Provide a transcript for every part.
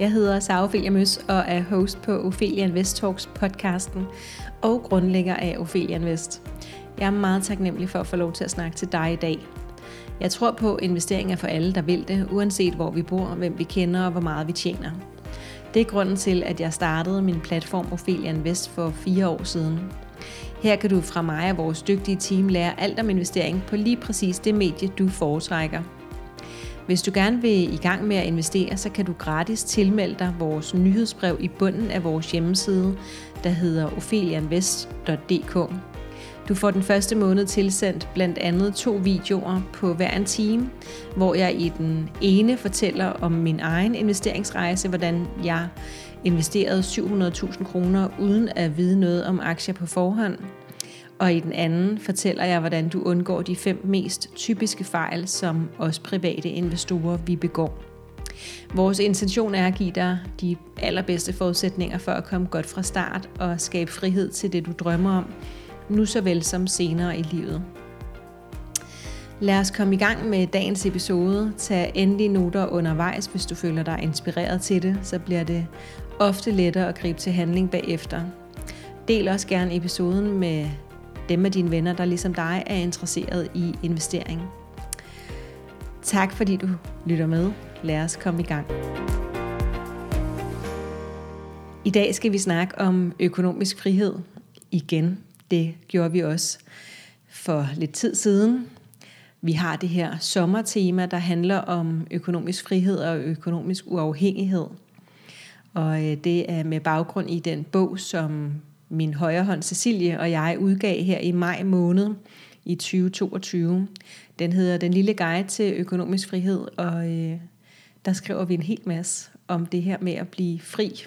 Jeg hedder Sara Ophelia Møs og er host på Ophelia Invest Talks podcasten og grundlægger af Ophelia Invest. Jeg er meget taknemmelig for at få lov til at snakke til dig i dag. Jeg tror på investeringer for alle, der vil det, uanset hvor vi bor, hvem vi kender og hvor meget vi tjener. Det er grunden til, at jeg startede min platform Ophelia Invest for fire år siden. Her kan du fra mig og vores dygtige team lære alt om investering på lige præcis det medie, du foretrækker – hvis du gerne vil i gang med at investere, så kan du gratis tilmelde dig vores nyhedsbrev i bunden af vores hjemmeside, der hedder ophelianvest.dk. Du får den første måned tilsendt blandt andet to videoer på hver en time, hvor jeg i den ene fortæller om min egen investeringsrejse, hvordan jeg investerede 700.000 kroner uden at vide noget om aktier på forhånd – og i den anden fortæller jeg, hvordan du undgår de fem mest typiske fejl, som os private investorer vi begår. Vores intention er at give dig de allerbedste forudsætninger for at komme godt fra start og skabe frihed til det, du drømmer om, nu såvel som senere i livet. Lad os komme i gang med dagens episode. Tag endelig noter undervejs, hvis du føler dig inspireret til det, så bliver det ofte lettere at gribe til handling bagefter. Del også gerne episoden med dem af dine venner, der ligesom dig er interesseret i investering. Tak fordi du lytter med. Lad os komme i gang. I dag skal vi snakke om økonomisk frihed igen. Det gjorde vi også for lidt tid siden. Vi har det her sommertema, der handler om økonomisk frihed og økonomisk uafhængighed. Og øh, det er med baggrund i den bog, som min højre hånd Cecilie og jeg udgav her i maj måned i 2022. Den hedder Den lille guide til økonomisk frihed, og øh, der skriver vi en hel masse om det her med at blive fri.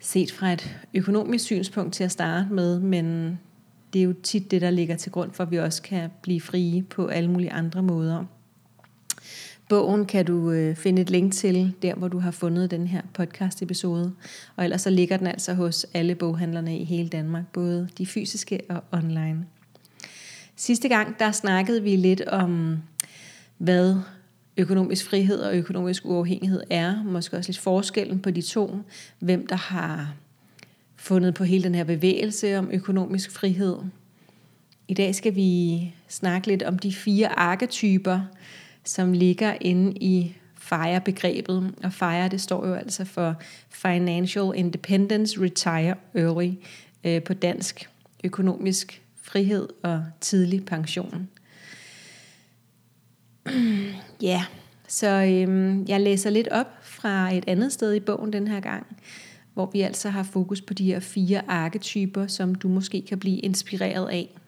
Set fra et økonomisk synspunkt til at starte med, men det er jo tit det, der ligger til grund for, at vi også kan blive frie på alle mulige andre måder. Bogen kan du øh, finde et link til, der hvor du har fundet den her podcast episode. Og ellers så ligger den altså hos alle boghandlerne i hele Danmark, både de fysiske og online. Sidste gang, der snakkede vi lidt om, hvad økonomisk frihed og økonomisk uafhængighed er. Måske også lidt forskellen på de to. Hvem der har fundet på hele den her bevægelse om økonomisk frihed. I dag skal vi snakke lidt om de fire arketyper, som ligger inde i FIRE-begrebet. Og FIRE, det står jo altså for Financial Independence Retire Early øh, på dansk. Økonomisk frihed og tidlig pension. Ja, så øhm, jeg læser lidt op fra et andet sted i bogen den her gang, hvor vi altså har fokus på de her fire arketyper, som du måske kan blive inspireret af.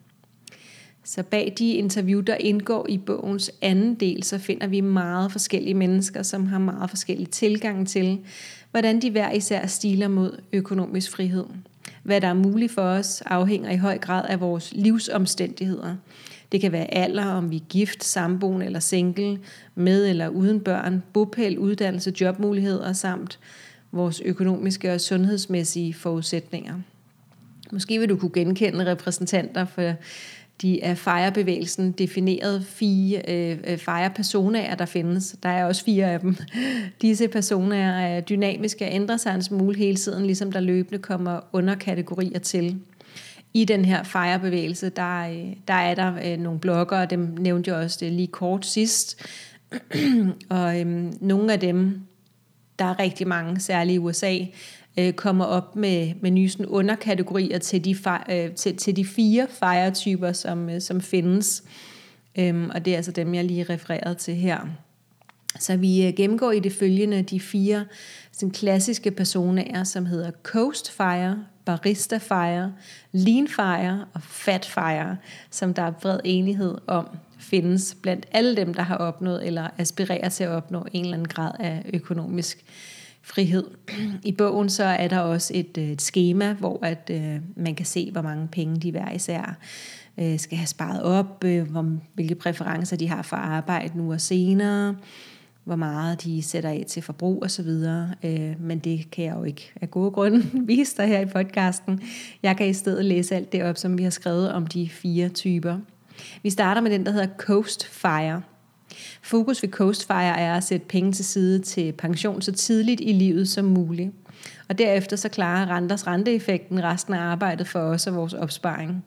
Så bag de interview, der indgår i bogens anden del, så finder vi meget forskellige mennesker, som har meget forskellige tilgang til, hvordan de hver især stiler mod økonomisk frihed. Hvad der er muligt for os, afhænger i høj grad af vores livsomstændigheder. Det kan være alder, om vi er gift, samboende eller single, med eller uden børn, bopæl, uddannelse, jobmuligheder samt vores økonomiske og sundhedsmæssige forudsætninger. Måske vil du kunne genkende repræsentanter for de af FIRE-bevægelsen fire øh, øh FIRE-personaer, der findes. Der er også fire af dem. Disse personaer er dynamiske og ændrer sig en smule hele tiden, ligesom der løbende kommer underkategorier til. I den her FIRE-bevægelse, der, øh, der er der øh, nogle blogger, og dem nævnte jeg også øh, lige kort sidst. og øhm, nogle af dem, der er rigtig mange, særligt i USA, øh, kommer op med, med nye sådan underkategorier til de, øh, til, til de fire fejretyper, som, øh, som findes. Øhm, og det er altså dem, jeg lige refererede til her. Så vi øh, gennemgår i det følgende de fire sådan klassiske personer, som hedder Coast Fire, Barista Fire, Lean Fire og Fat Fire, som der er bred enighed om findes blandt alle dem, der har opnået eller aspirerer til at opnå en eller anden grad af økonomisk frihed. I bogen så er der også et, øh, et schema, hvor at øh, man kan se, hvor mange penge de hver især øh, skal have sparet op, øh, hvor, hvilke præferencer de har for arbejde nu og senere, hvor meget de sætter af til forbrug osv. Øh, men det kan jeg jo ikke af gode grunde vise dig her i podcasten. Jeg kan i stedet læse alt det op, som vi har skrevet om de fire typer. Vi starter med den, der hedder Coast Fire. Fokus ved Coastfire er at sætte penge til side til pension så tidligt i livet som muligt. Og derefter så klarer renters renteeffekten resten af arbejdet for os og vores opsparing.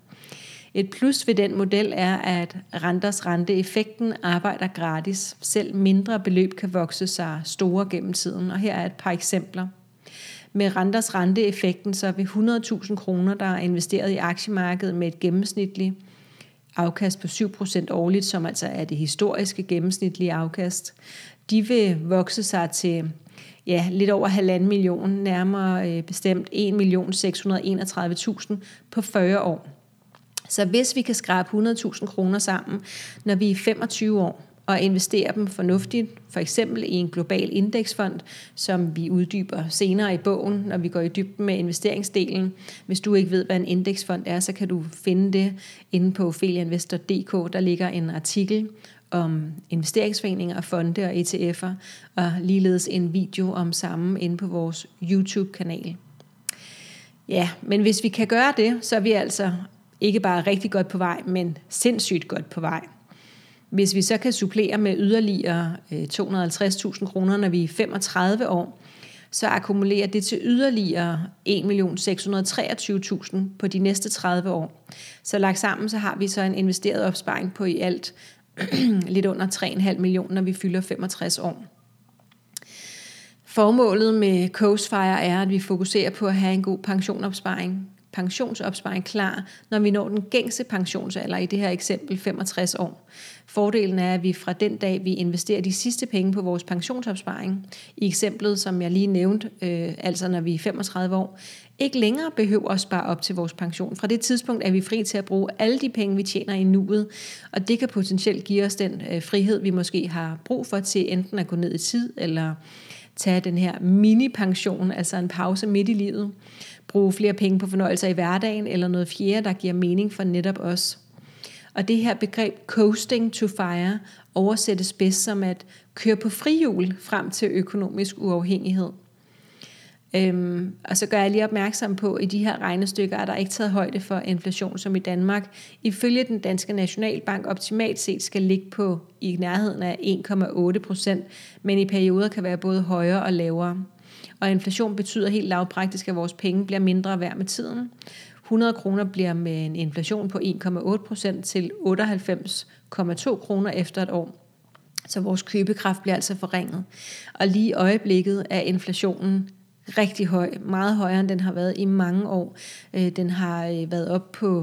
Et plus ved den model er, at renters renteeffekten arbejder gratis. Selv mindre beløb kan vokse sig store gennem tiden, og her er et par eksempler. Med renters renteeffekten så vil 100.000 kroner, der er investeret i aktiemarkedet med et gennemsnitligt afkast på 7% årligt, som altså er det historiske gennemsnitlige afkast, de vil vokse sig til ja, lidt over halvanden million, nærmere øh, bestemt 1.631.000 på 40 år. Så hvis vi kan skrabe 100.000 kroner sammen, når vi er 25 år, og investere dem fornuftigt, for eksempel i en global indeksfond, som vi uddyber senere i bogen, når vi går i dybden med investeringsdelen. Hvis du ikke ved, hvad en indeksfond er, så kan du finde det inde på felianvestor.dk. Der ligger en artikel om investeringsforeninger, fonde og ETF'er, og ligeledes en video om samme inde på vores YouTube-kanal. Ja, men hvis vi kan gøre det, så er vi altså ikke bare rigtig godt på vej, men sindssygt godt på vej. Hvis vi så kan supplere med yderligere øh, 250.000 kroner, når vi er 35 år, så akkumulerer det til yderligere 1.623.000 på de næste 30 år. Så lagt sammen, så har vi så en investeret opsparing på i alt lidt under 3,5 millioner, når vi fylder 65 år. Formålet med Coastfire er, at vi fokuserer på at have en god pensionopsparing pensionsopsparing klar, når vi når den gængse pensionsalder, i det her eksempel 65 år. Fordelen er, at vi fra den dag, vi investerer de sidste penge på vores pensionsopsparing, i eksemplet, som jeg lige nævnte, øh, altså når vi er 35 år, ikke længere behøver at spare op til vores pension. Fra det tidspunkt er vi fri til at bruge alle de penge, vi tjener i nuet, og det kan potentielt give os den øh, frihed, vi måske har brug for til enten at gå ned i tid, eller tage den her mini-pension, altså en pause midt i livet bruge flere penge på fornøjelser i hverdagen, eller noget fjerde, der giver mening for netop os. Og det her begreb coasting to fire oversættes bedst som at køre på frihjul frem til økonomisk uafhængighed. Øhm, og så gør jeg lige opmærksom på, at i de her regnestykker er der ikke taget højde for inflation, som i Danmark ifølge den danske nationalbank optimalt set skal ligge på i nærheden af 1,8 procent, men i perioder kan være både højere og lavere. Og inflation betyder helt lavpraktisk, at vores penge bliver mindre værd med tiden. 100 kroner bliver med en inflation på 1,8% til 98,2 kroner efter et år. Så vores købekraft bliver altså forringet. Og lige i øjeblikket er inflationen rigtig høj, meget højere end den har været i mange år. Øh, den har øh, været op på,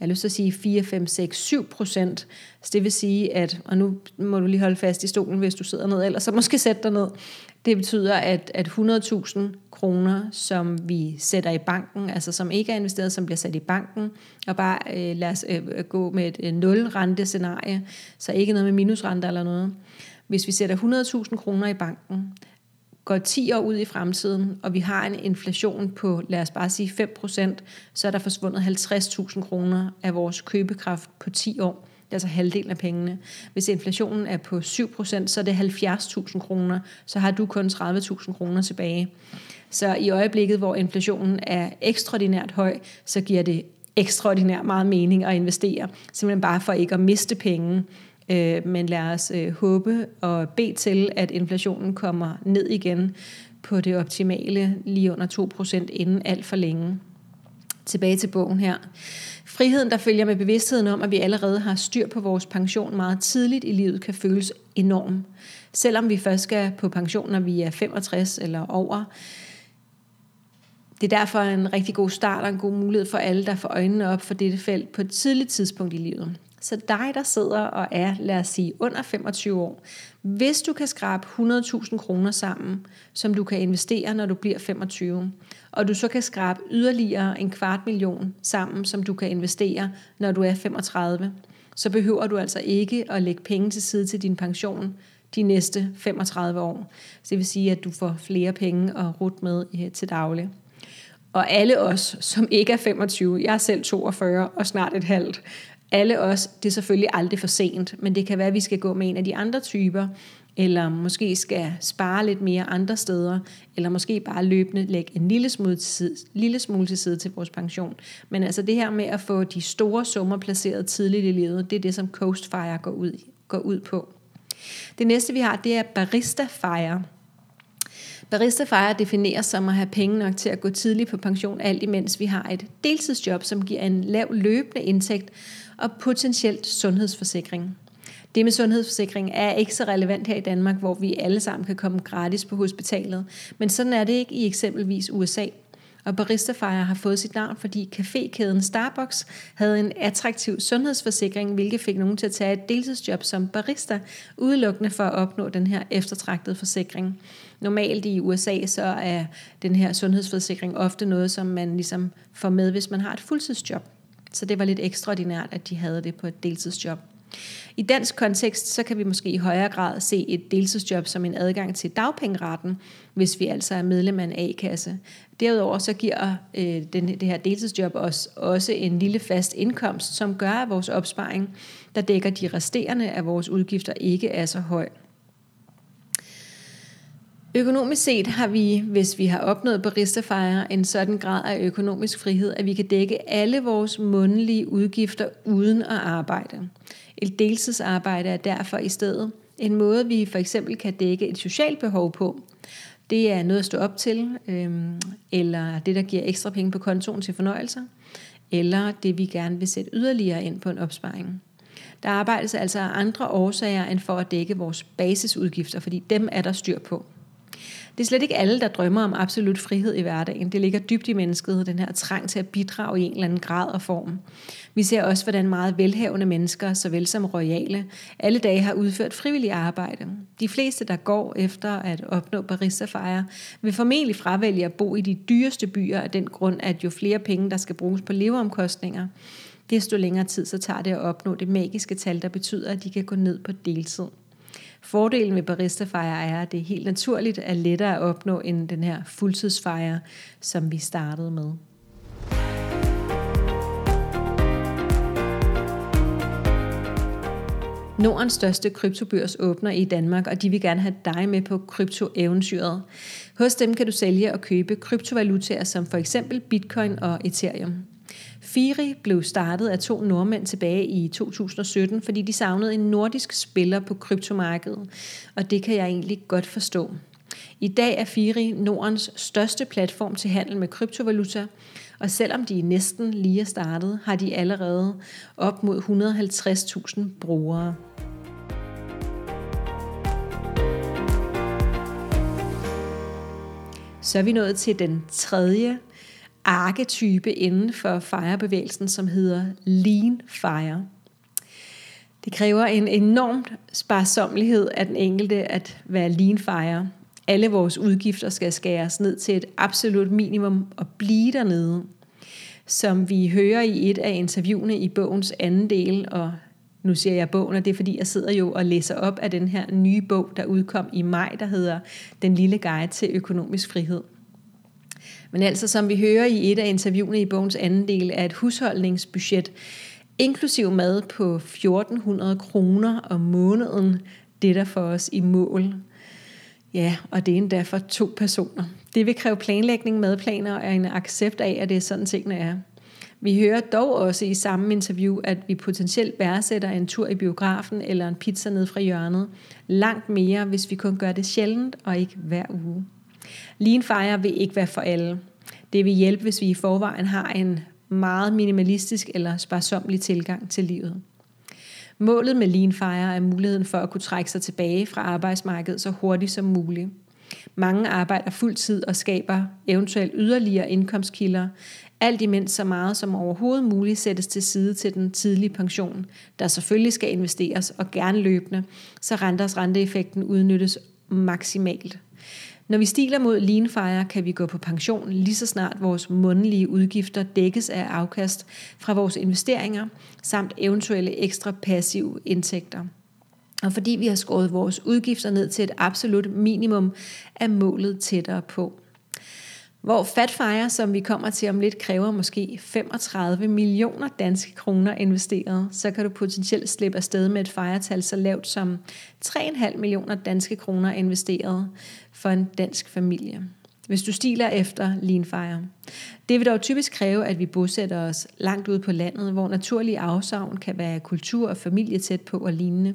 jeg har lyst til at sige 4, 5, 6, 7 procent. Så det vil sige, at, og nu må du lige holde fast i stolen, hvis du sidder ned, eller så måske sætte dig ned. Det betyder, at, at 100.000 kroner, som vi sætter i banken, altså som ikke er investeret, som bliver sat i banken, og bare øh, lad os øh, gå med et øh, nul-rente-scenarie, så ikke noget med minusrente eller noget. Hvis vi sætter 100.000 kroner i banken, går 10 år ud i fremtiden, og vi har en inflation på, lad os bare sige 5%, så er der forsvundet 50.000 kroner af vores købekraft på 10 år. Det er altså halvdelen af pengene. Hvis inflationen er på 7%, så er det 70.000 kroner. Så har du kun 30.000 kroner tilbage. Så i øjeblikket, hvor inflationen er ekstraordinært høj, så giver det ekstraordinært meget mening at investere. Simpelthen bare for ikke at miste penge. Øh, men lad os øh, håbe og bede til, at inflationen kommer ned igen på det optimale lige under 2% inden alt for længe. Tilbage til bogen her. Friheden, der følger med bevidstheden om, at vi allerede har styr på vores pension meget tidligt i livet, kan føles enorm. Selvom vi først skal på pension, når vi er 65 eller over. Det er derfor en rigtig god start og en god mulighed for alle, der får øjnene op for dette felt på et tidligt tidspunkt i livet. Så dig, der sidder og er, lad os sige, under 25 år, hvis du kan skrabe 100.000 kroner sammen, som du kan investere, når du bliver 25, og du så kan skrabe yderligere en kvart million sammen, som du kan investere, når du er 35, så behøver du altså ikke at lægge penge til side til din pension de næste 35 år. Så det vil sige, at du får flere penge at rute med til daglig. Og alle os, som ikke er 25, jeg er selv 42 og snart et halvt, alle os, det er selvfølgelig aldrig for sent, men det kan være, at vi skal gå med en af de andre typer, eller måske skal spare lidt mere andre steder, eller måske bare løbende lægge en lille smule til side, lille smule til, side til vores pension. Men altså det her med at få de store summer placeret tidligt i livet, det er det, som Coastfire går ud, går ud på. Det næste vi har, det er Barista Fire. Baristafejre defineres som at have penge nok til at gå tidligt på pension, alt imens vi har et deltidsjob, som giver en lav løbende indtægt og potentielt sundhedsforsikring. Det med sundhedsforsikring er ikke så relevant her i Danmark, hvor vi alle sammen kan komme gratis på hospitalet. Men sådan er det ikke i eksempelvis USA. Og Baristafejre har fået sit navn, fordi cafékæden Starbucks havde en attraktiv sundhedsforsikring, hvilket fik nogen til at tage et deltidsjob som barista, udelukkende for at opnå den her eftertragtede forsikring. Normalt i USA så er den her sundhedsforsikring ofte noget, som man ligesom får med, hvis man har et fuldtidsjob. Så det var lidt ekstraordinært, at de havde det på et deltidsjob. I dansk kontekst, så kan vi måske i højere grad se et deltidsjob som en adgang til dagpengeretten, hvis vi altså er medlem af en A-kasse. Derudover så giver øh, den, det her deltidsjob os også en lille fast indkomst, som gør, at vores opsparing, der dækker de resterende af vores udgifter, ikke er så høj. Økonomisk set har vi, hvis vi har opnået baristafejre, en sådan grad af økonomisk frihed, at vi kan dække alle vores månedlige udgifter uden at arbejde. Et deltidsarbejde er derfor i stedet en måde, vi for eksempel kan dække et socialt behov på. Det er noget at stå op til, øhm, eller det, der giver ekstra penge på kontoen til fornøjelser, eller det, vi gerne vil sætte yderligere ind på en opsparing. Der arbejdes altså af andre årsager end for at dække vores basisudgifter, fordi dem er der styr på. Det er slet ikke alle, der drømmer om absolut frihed i hverdagen. Det ligger dybt i mennesket, den her trang til at bidrage i en eller anden grad og form. Vi ser også, hvordan meget velhavende mennesker, såvel som royale, alle dage har udført frivillig arbejde. De fleste, der går efter at opnå baristafejre, vil formentlig fravælge at bo i de dyreste byer af den grund, at jo flere penge, der skal bruges på leveomkostninger, desto længere tid så tager det at opnå det magiske tal, der betyder, at de kan gå ned på deltid. Fordelen ved baristafejre er, at det er helt naturligt at lettere at opnå end den her fuldtidsfejre, som vi startede med. Nordens største kryptobørs åbner i Danmark, og de vil gerne have dig med på kryptoeventyret. Hos dem kan du sælge og købe kryptovalutaer som for eksempel bitcoin og ethereum. Firi blev startet af to nordmænd tilbage i 2017, fordi de savnede en nordisk spiller på kryptomarkedet, og det kan jeg egentlig godt forstå. I dag er Firi Nordens største platform til handel med kryptovaluta, og selvom de næsten lige er startet, har de allerede op mod 150.000 brugere. Så er vi nået til den tredje arketype inden for firebevægelsen, som hedder Lean Fire. Det kræver en enorm sparsomlighed af den enkelte at være Lean Fire. Alle vores udgifter skal skæres ned til et absolut minimum og blive dernede. Som vi hører i et af interviewene i bogens anden del, og nu siger jeg bogen, og det er fordi, jeg sidder jo og læser op af den her nye bog, der udkom i maj, der hedder Den lille guide til økonomisk frihed. Men altså, som vi hører i et af interviewene i bogens anden del, er et husholdningsbudget inklusiv mad på 1400 kroner om måneden, det der for os i mål. Ja, og det er endda for to personer. Det vil kræve planlægning, madplaner og en accept af, at det er sådan tingene er. Vi hører dog også i samme interview, at vi potentielt værdsætter en tur i biografen eller en pizza ned fra hjørnet langt mere, hvis vi kun gør det sjældent og ikke hver uge. Lean Fire vil ikke være for alle. Det vil hjælpe, hvis vi i forvejen har en meget minimalistisk eller sparsomlig tilgang til livet. Målet med Lean Fire er muligheden for at kunne trække sig tilbage fra arbejdsmarkedet så hurtigt som muligt. Mange arbejder fuldtid og skaber eventuelt yderligere indkomstkilder, alt imens så meget som overhovedet muligt sættes til side til den tidlige pension, der selvfølgelig skal investeres og gerne løbende, så renters renteeffekten udnyttes maksimalt. Når vi stiler mod lean kan vi gå på pension lige så snart vores månedlige udgifter dækkes af afkast fra vores investeringer, samt eventuelle ekstra passive indtægter. Og fordi vi har skåret vores udgifter ned til et absolut minimum, er målet tættere på. Hvor Fatfire, som vi kommer til om lidt, kræver måske 35 millioner danske kroner investeret, så kan du potentielt slippe afsted med et fejretal så lavt som 3,5 millioner danske kroner investeret for en dansk familie. Hvis du stiler efter Leanfire. Det vil dog typisk kræve, at vi bosætter os langt ude på landet, hvor naturlige afsavn kan være kultur og familie tæt på og lignende.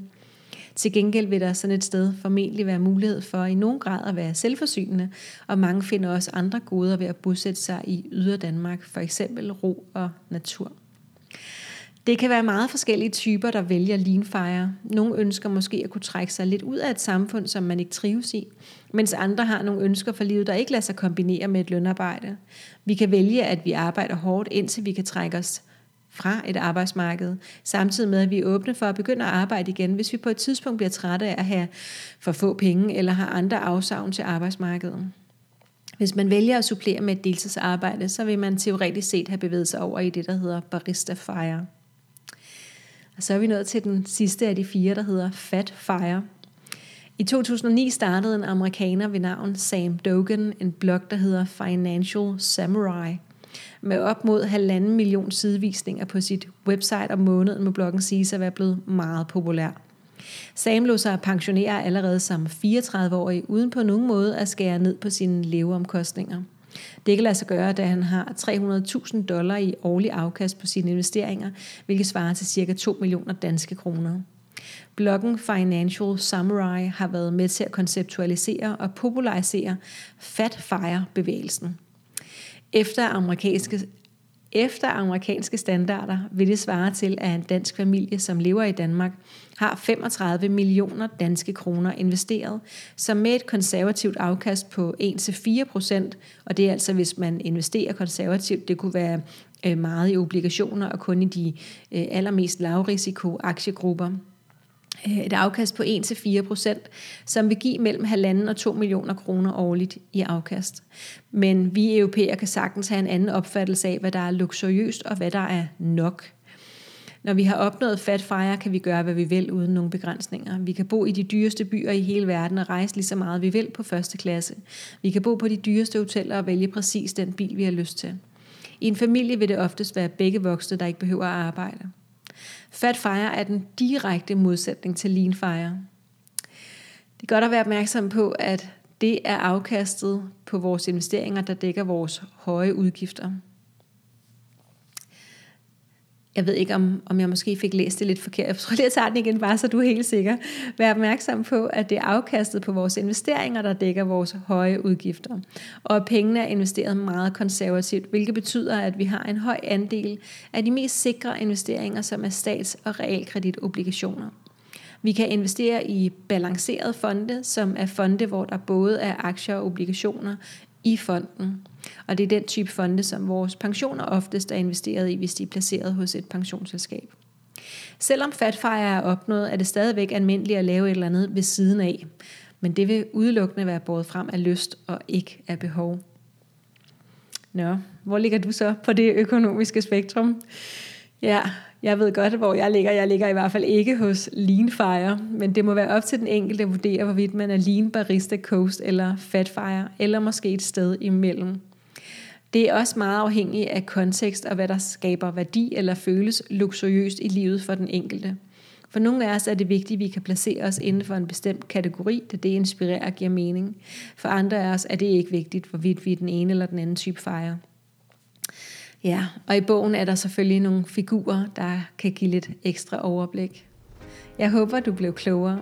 Til gengæld vil der sådan et sted formentlig være mulighed for i nogen grad at være selvforsynende, og mange finder også andre goder ved at bosætte sig i yder Danmark, for eksempel ro og natur. Det kan være meget forskellige typer, der vælger leanfire. Nogle ønsker måske at kunne trække sig lidt ud af et samfund, som man ikke trives i, mens andre har nogle ønsker for livet, der ikke lader sig kombinere med et lønarbejde. Vi kan vælge, at vi arbejder hårdt, indtil vi kan trække os fra et arbejdsmarked, samtidig med, at vi er åbne for at begynde at arbejde igen, hvis vi på et tidspunkt bliver trætte af at have for få penge eller har andre afsavn til arbejdsmarkedet. Hvis man vælger at supplere med et deltidsarbejde, så vil man teoretisk set have bevæget sig over i det, der hedder barista fire. Og så er vi nået til den sidste af de fire, der hedder Fat Fire. I 2009 startede en amerikaner ved navn Sam Dogan en blog, der hedder Financial Samurai. Med op mod halvanden million sidevisninger på sit website om måneden må bloggen sige at være blevet meget populær. Sam lå sig pensionere allerede som 34-årig, uden på nogen måde at skære ned på sine leveomkostninger. Det kan lade sig gøre, da han har 300.000 dollar i årlig afkast på sine investeringer, hvilket svarer til ca. 2 millioner danske kroner. Bloggen Financial Samurai har været med til at konceptualisere og popularisere Fat Fire-bevægelsen. Efter amerikanske, efter amerikanske standarder vil det svare til, at en dansk familie, som lever i Danmark, har 35 millioner danske kroner investeret, som med et konservativt afkast på 1-4 procent, og det er altså hvis man investerer konservativt, det kunne være øh, meget i obligationer og kun i de øh, allermest lavrisiko aktiegrupper, Øh, et afkast på 1-4 procent, som vil give mellem 1,5 og 2 millioner kroner årligt i afkast. Men vi europæer kan sagtens have en anden opfattelse af, hvad der er luksuriøst og hvad der er nok. Når vi har opnået fat fire, kan vi gøre, hvad vi vil uden nogen begrænsninger. Vi kan bo i de dyreste byer i hele verden og rejse lige så meget, vi vil på første klasse. Vi kan bo på de dyreste hoteller og vælge præcis den bil, vi har lyst til. I en familie vil det oftest være begge voksne, der ikke behøver at arbejde. Fat fire er den direkte modsætning til lean fire. Det er godt at være opmærksom på, at det er afkastet på vores investeringer, der dækker vores høje udgifter. Jeg ved ikke, om, om jeg måske fik læst det lidt forkert. Jeg tror lige, jeg tager den igen, bare så du er helt sikker. Vær opmærksom på, at det er afkastet på vores investeringer, der dækker vores høje udgifter. Og at pengene er investeret meget konservativt, hvilket betyder, at vi har en høj andel af de mest sikre investeringer, som er stats- og realkreditobligationer. Vi kan investere i balancerede fonde, som er fonde, hvor der både er aktier og obligationer i fonden. Og det er den type fonde, som vores pensioner oftest er investeret i, hvis de er placeret hos et pensionsselskab. Selvom fatfire er opnået, er det stadigvæk almindeligt at lave et eller andet ved siden af. Men det vil udelukkende være båret frem af lyst og ikke af behov. Nå, hvor ligger du så på det økonomiske spektrum? Ja, jeg ved godt, hvor jeg ligger. Jeg ligger i hvert fald ikke hos Leanfire, men det må være op til den enkelte at vurdere, hvorvidt man er Lean Barista Coast eller Fatfire, eller måske et sted imellem. Det er også meget afhængigt af kontekst og hvad der skaber værdi eller føles luksuriøst i livet for den enkelte. For nogle af os er det vigtigt, at vi kan placere os inden for en bestemt kategori, da det inspirerer og giver mening. For andre af os er det ikke vigtigt, hvorvidt vi er den ene eller den anden type fejrer. Ja, og i bogen er der selvfølgelig nogle figurer, der kan give lidt ekstra overblik. Jeg håber, du blev klogere.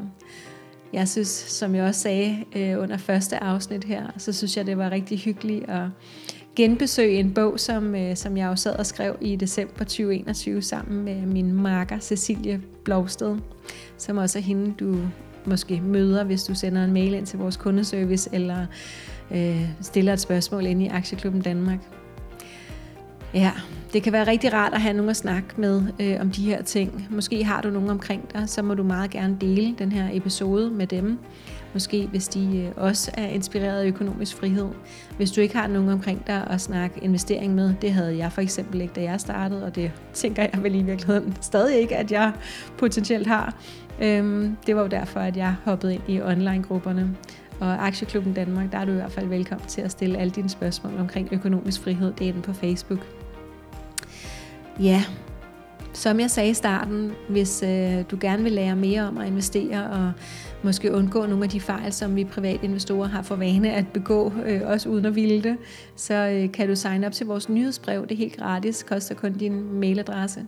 Jeg synes, som jeg også sagde øh, under første afsnit her, så synes jeg, det var rigtig hyggeligt at genbesøge en bog, som, øh, som jeg jo sad og skrev i december 2021 sammen med min marker Cecilie Blovsted, som også er hende, du måske møder, hvis du sender en mail ind til vores kundeservice, eller øh, stiller et spørgsmål ind i Aktieklubben Danmark. Ja, det kan være rigtig rart at have nogen at snakke med øh, om de her ting. Måske har du nogen omkring dig, så må du meget gerne dele den her episode med dem. Måske hvis de øh, også er inspireret af økonomisk frihed. Hvis du ikke har nogen omkring dig at snakke investering med, det havde jeg for eksempel ikke, da jeg startede, og det tænker jeg vel i virkeligheden stadig ikke, at jeg potentielt har. Øhm, det var jo derfor, at jeg hoppede ind i online-grupperne. Og Aktieklubben Danmark, der er du i hvert fald velkommen til at stille alle dine spørgsmål omkring økonomisk frihed. Det er inde på Facebook. Ja, som jeg sagde i starten, hvis øh, du gerne vil lære mere om at investere og måske undgå nogle af de fejl, som vi private investorer har for vane at begå, øh, også uden at ville det, så øh, kan du signe op til vores nyhedsbrev. Det er helt gratis, koster kun din mailadresse.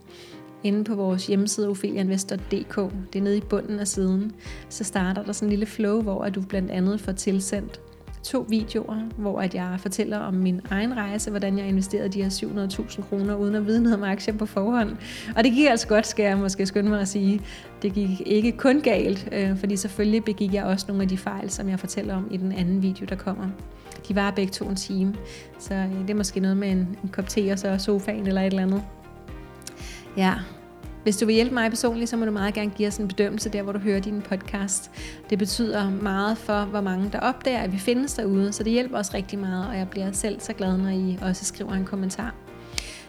inde på vores hjemmeside ofelianvestor.dk. Det er nede i bunden af siden. Så starter der sådan en lille flow, hvor du blandt andet får tilsendt to videoer, hvor at jeg fortæller om min egen rejse, hvordan jeg investerede de her 700.000 kroner uden at vide noget om aktier på forhånd. Og det gik altså godt, skal jeg måske skynde mig at sige. Det gik ikke kun galt, øh, fordi selvfølgelig begik jeg også nogle af de fejl, som jeg fortæller om i den anden video, der kommer. De var begge to en time, så øh, det er måske noget med en, en kop te og så sofaen eller et eller andet. Ja, hvis du vil hjælpe mig personligt, så må du meget gerne give os en bedømmelse der, hvor du hører din podcast. Det betyder meget for, hvor mange der opdager, at vi findes derude, så det hjælper os rigtig meget, og jeg bliver selv så glad, når I også skriver en kommentar.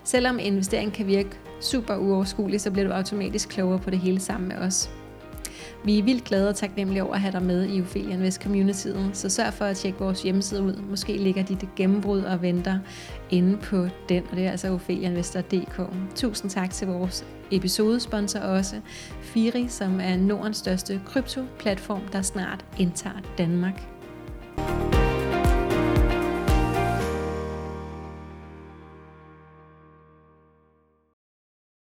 Selvom investering kan virke super uoverskuelig, så bliver du automatisk klogere på det hele sammen med os. Vi er vildt glade og taknemmelige over at have dig med i Ophelia Invest Community'et, så sørg for at tjekke vores hjemmeside ud. Måske ligger dit gennembrud og venter inde på den, og det er altså opheliainvestor.dk. Tusind tak til vores episodesponsor også, Firi, som er Nordens største krypto-platform, der snart indtager Danmark.